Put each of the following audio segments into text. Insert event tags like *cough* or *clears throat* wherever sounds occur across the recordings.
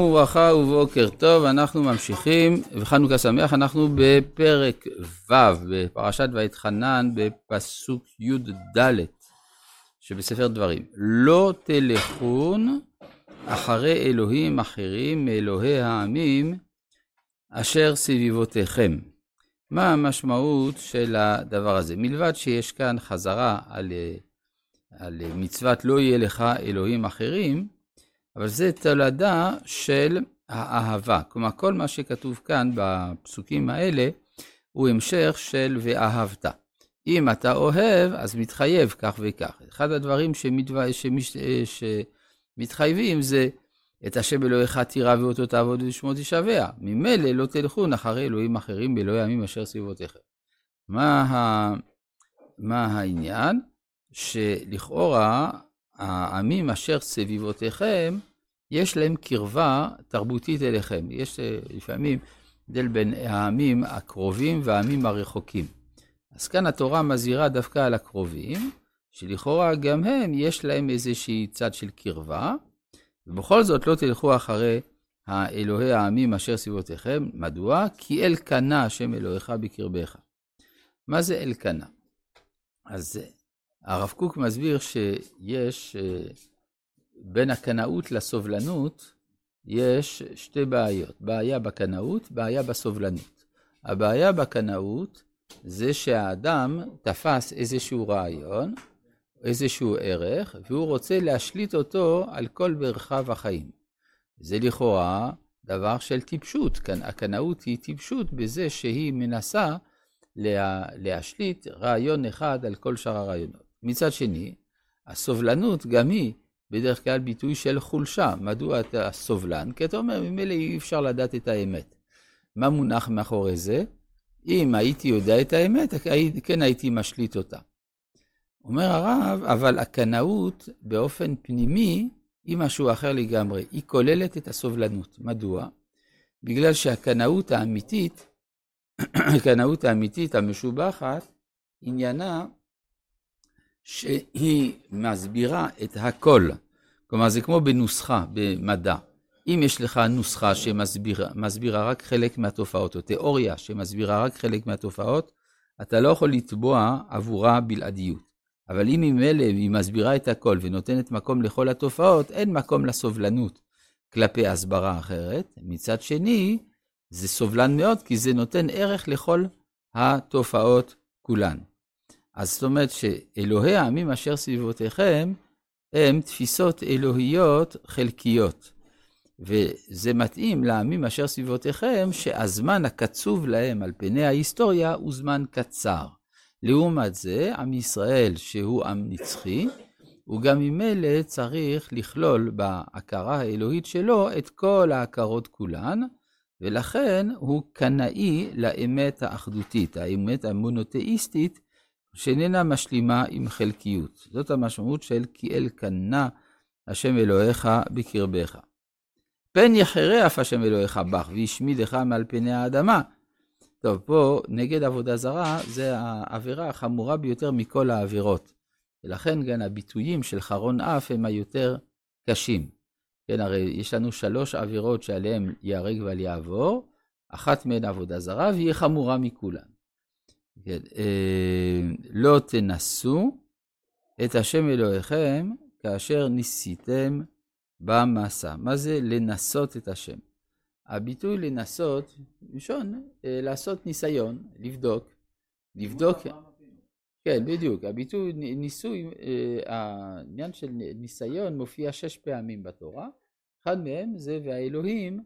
וברכה ובוקר טוב, אנחנו ממשיכים, וחנוכה שמח, אנחנו בפרק ו' בפרשת ויתחנן בפסוק י"ד שבספר דברים. לא תלכון אחרי אלוהים אחרים מאלוהי העמים אשר סביבותיכם. מה המשמעות של הדבר הזה? מלבד שיש כאן חזרה על, על מצוות לא יהיה לך אלוהים אחרים, אבל זה תולדה של האהבה. כלומר, כל מה שכתוב כאן בפסוקים האלה, הוא המשך של ואהבת. אם אתה אוהב, אז מתחייב כך וכך. אחד הדברים שמתו... שמש... שמתחייבים זה את השם אלוהיך תירא ואותו תעבוד ושמו תשבע. ממילא לא תלכון אחרי אלוהים אחרים באלוהי עמים אשר סביבותיכם. מה, ה... מה העניין? שלכאורה העמים אשר סביבותיכם, יש להם קרבה תרבותית אליכם. יש אה, לפעמים הבדל בין העמים הקרובים והעמים הרחוקים. אז כאן התורה מזהירה דווקא על הקרובים, שלכאורה גם הם, יש להם איזושהי צד של קרבה, ובכל זאת לא תלכו אחרי האלוהי העמים אשר סביבותיכם. מדוע? כי אלקנה השם אלוהיך בקרבך. מה זה אלקנה? אז הרב קוק מסביר שיש, אה, בין הקנאות לסובלנות, יש שתי בעיות. בעיה בקנאות, בעיה בסובלנות. הבעיה בקנאות זה שהאדם תפס איזשהו רעיון, איזשהו ערך, והוא רוצה להשליט אותו על כל מרחב החיים. זה לכאורה דבר של טיפשות. הקנאות היא טיפשות בזה שהיא מנסה לה, להשליט רעיון אחד על כל שאר הרעיונות. מצד שני, הסובלנות גם היא בדרך כלל ביטוי של חולשה. מדוע אתה סובלן? כי אתה אומר, ממילא אי אפשר לדעת את האמת. מה מונח מאחורי זה? אם הייתי יודע את האמת, כן הייתי משליט אותה. אומר הרב, אבל הקנאות באופן פנימי היא משהו אחר לגמרי. היא כוללת את הסובלנות. מדוע? בגלל שהקנאות האמיתית, *clears throat* הקנאות האמיתית המשובחת, עניינה שהיא מסבירה את הכל. כלומר, זה כמו בנוסחה, במדע. אם יש לך נוסחה שמסבירה רק חלק מהתופעות, או תיאוריה שמסבירה רק חלק מהתופעות, אתה לא יכול לתבוע עבורה בלעדיות. אבל אם ממילא היא מסבירה את הכל ונותנת מקום לכל התופעות, אין מקום לסובלנות כלפי הסברה אחרת. מצד שני, זה סובלן מאוד, כי זה נותן ערך לכל התופעות כולן. אז זאת אומרת שאלוהי העמים אשר סביבותיכם, הם תפיסות אלוהיות חלקיות. וזה מתאים לעמים אשר סביבותיכם, שהזמן הקצוב להם על פני ההיסטוריה הוא זמן קצר. לעומת זה, עם ישראל, שהוא עם נצחי, הוא גם ממילא צריך לכלול בהכרה האלוהית שלו את כל ההכרות כולן, ולכן הוא קנאי לאמת האחדותית, האמת המונותאיסטית, שאיננה משלימה עם חלקיות. זאת המשמעות של כי אל קנה השם אלוהיך בקרבך. פן יחרה אף השם אלוהיך בך, והשמידך מעל פני האדמה. טוב, פה נגד עבודה זרה זה העבירה החמורה ביותר מכל העבירות. ולכן גם הביטויים של חרון אף הם היותר קשים. כן, הרי יש לנו שלוש עבירות שעליהן ייהרג ואל יעבור, אחת מהן עבודה זרה, והיא חמורה מכולן. כן, אה, לא תנסו את השם אלוהיכם כאשר ניסיתם במסע. מה זה לנסות את השם? הביטוי לנסות, ראשון, אה, לעשות ניסיון, לבדוק. לבדוק, כן, בדיוק. הביטוי ניסוי, אה, העניין של ניסיון מופיע שש פעמים בתורה. אחד מהם זה והאלוהים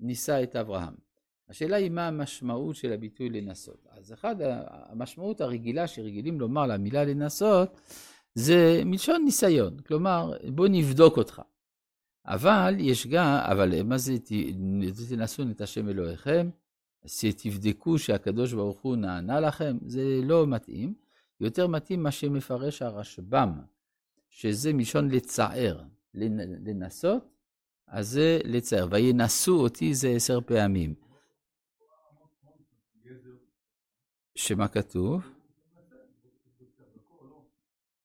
ניסה את אברהם. השאלה היא מה המשמעות של הביטוי לנסות. אז אחד, המשמעות הרגילה שרגילים לומר למילה לנסות, זה מלשון ניסיון. כלומר, בוא נבדוק אותך. אבל יש גם, אבל מה זה תנסו את השם אלוהיכם, שתבדקו שהקדוש ברוך הוא נענה לכם, זה לא מתאים. יותר מתאים מה שמפרש הרשב"ם, שזה מלשון לצער, לנסות, אז זה לצער. וינסו אותי זה עשר פעמים. שמה כתוב?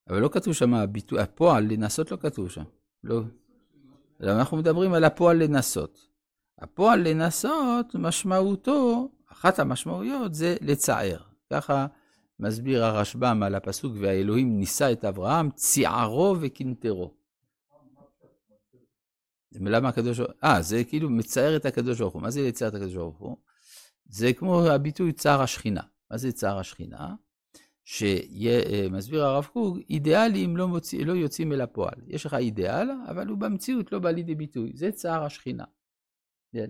אבל לא כתוב שם הביטוי, הפועל לנסות לא כתוב שם. לא. אנחנו מדברים על הפועל לנסות. הפועל לנסות, משמעותו, אחת המשמעויות זה לצער. ככה מסביר הרשב"ם על הפסוק, והאלוהים נישא את אברהם, ציערו וקנטרו. למה הקדוש ברוך הוא, אה, זה כאילו מצער את הקדוש ברוך הוא. מה זה לצייר את הקדוש ברוך הוא? זה כמו הביטוי צער השכינה. מה זה צער השכינה? שמסביר הרב קוק, אידיאלים לא, מוציא, לא יוצאים אל הפועל. יש לך אידיאל, אבל הוא במציאות לא בא לידי ביטוי. זה צער השכינה. זה,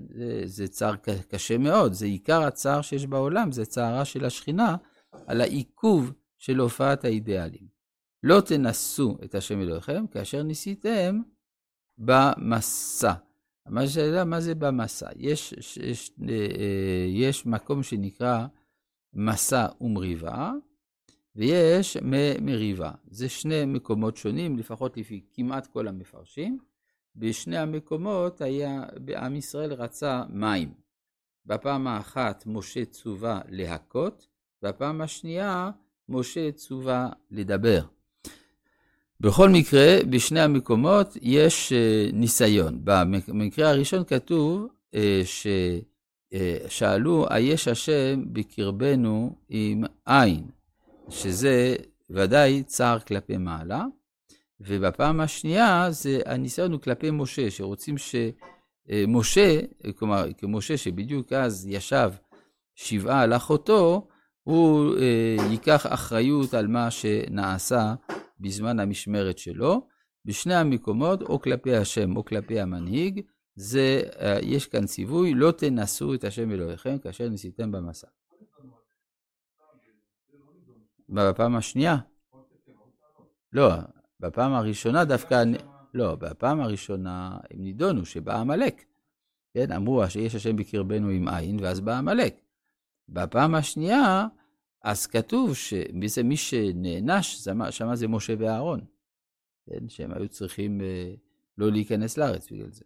זה צער קשה מאוד, זה עיקר הצער שיש בעולם, זה צערה של השכינה על העיכוב של הופעת האידיאלים. לא תנסו את השם אלוהיכם כאשר ניסיתם במסע. מה זה במסע? יש, יש, אה, יש מקום שנקרא מסע ומריבה, ויש מריבה. זה שני מקומות שונים, לפחות לפי כמעט כל המפרשים. בשני המקומות היה, עם ישראל רצה מים. בפעם האחת משה צווה להכות, בפעם השנייה משה צווה לדבר. בכל מקרה, בשני המקומות יש uh, ניסיון. במקרה הראשון כתוב uh, ששאלו, uh, היש השם בקרבנו עם עין, שזה ודאי צער כלפי מעלה. ובפעם השנייה, זה, הניסיון הוא כלפי משה, שרוצים שמשה, כלומר, כמשה שבדיוק אז ישב שבעה על אחותו, הוא אה, ייקח אחריות על מה שנעשה בזמן המשמרת שלו. בשני המקומות, או כלפי השם או כלפי המנהיג, זה, אה, יש כאן ציווי, לא תנסו את השם אלוהיכם כאשר ניסיתם במסע. בפעם השנייה? לא, בפעם הראשונה דווקא, לא, בפעם הראשונה הם נידונו שבא עמלק. כן, אמרו שיש השם בקרבנו עם עין, ואז בא עמלק. בפעם השנייה, אז כתוב שמי שנענש, שמה זה משה ואהרון. כן, שהם היו צריכים אה, לא להיכנס לארץ בגלל זה.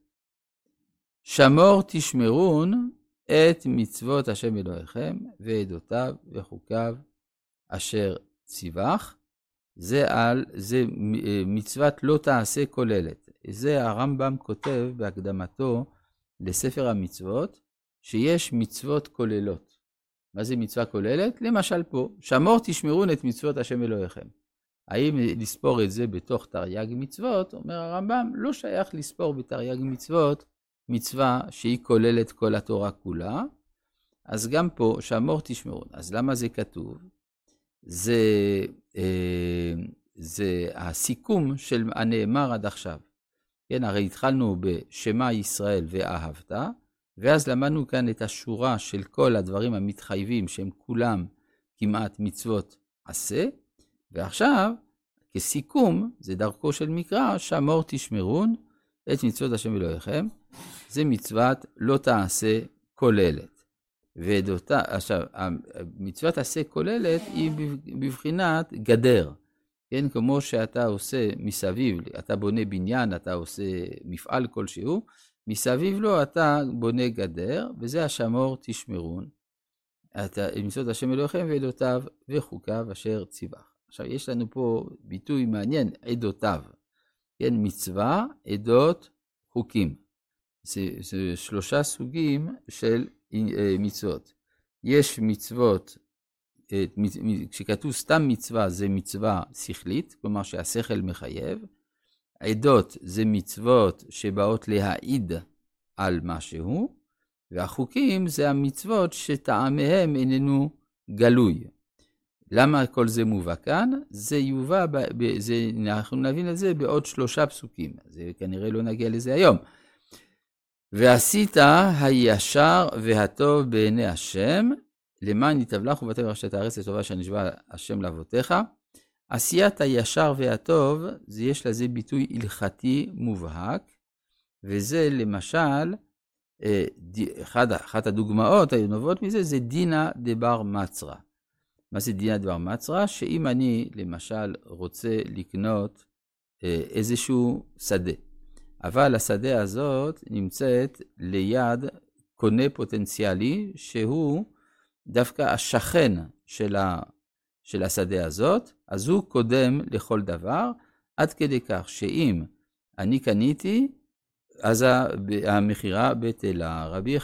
שמור תשמרון את מצוות השם אלוהיכם ועדותיו וחוקיו אשר ציווך, זה על, זה אה, מצוות לא תעשה כוללת. זה הרמב"ם כותב בהקדמתו לספר המצוות, שיש מצוות כוללות. מה זה מצווה כוללת? למשל פה, שמור תשמרון את מצוות השם אלוהיכם. האם לספור את זה בתוך תרי"ג מצוות? אומר הרמב"ם, לא שייך לספור בתרי"ג מצוות מצווה שהיא כוללת כל התורה כולה. אז גם פה, שמור תשמרון. אז למה זה כתוב? זה, אה, זה הסיכום של הנאמר עד עכשיו. כן, הרי התחלנו בשמע ישראל ואהבת, ואז למדנו כאן את השורה של כל הדברים המתחייבים, שהם כולם כמעט מצוות עשה, ועכשיו, כסיכום, זה דרכו של מקרא, שמור תשמרון את מצוות השם אלוהיכם, זה מצוות לא תעשה כוללת. ועדותה, עכשיו, מצוות עשה כוללת היא בבחינת גדר. כן, כמו שאתה עושה מסביב, אתה בונה בניין, אתה עושה מפעל כלשהו, מסביב לו אתה בונה גדר, וזה השמור תשמרון. מצוות השם אלוהיכם ועדותיו וחוקיו אשר ציווך. עכשיו, יש לנו פה ביטוי מעניין, עדותיו. כן, מצווה, עדות, חוקים. זה, זה שלושה סוגים של אה, מצוות. יש מצוות, אה, כשכתוב סתם מצווה זה מצווה שכלית, כלומר שהשכל מחייב. עדות זה מצוות שבאות להעיד על משהו, והחוקים זה המצוות שטעמיהם איננו גלוי. למה כל זה מובא כאן? זה יובא, ב, זה, אנחנו נבין את זה בעוד שלושה פסוקים. זה כנראה לא נגיע לזה היום. ועשית הישר והטוב בעיני השם, למען ייטב לך ובתר את הארץ לטובה אשר נשבע השם לאבותיך. עשיית הישר והטוב, זה יש לזה ביטוי הלכתי מובהק, וזה למשל, אה, אחד, אחת הדוגמאות הנובעות מזה זה דינא דבר מצרא. מה זה דינא דבר מצרא? שאם אני למשל רוצה לקנות אה, איזשהו שדה, אבל השדה הזאת נמצאת ליד קונה פוטנציאלי, שהוא דווקא השכן של, ה, של השדה הזאת, אז הוא קודם לכל דבר, עד כדי כך שאם אני קניתי, אז המכירה בטלה, רבי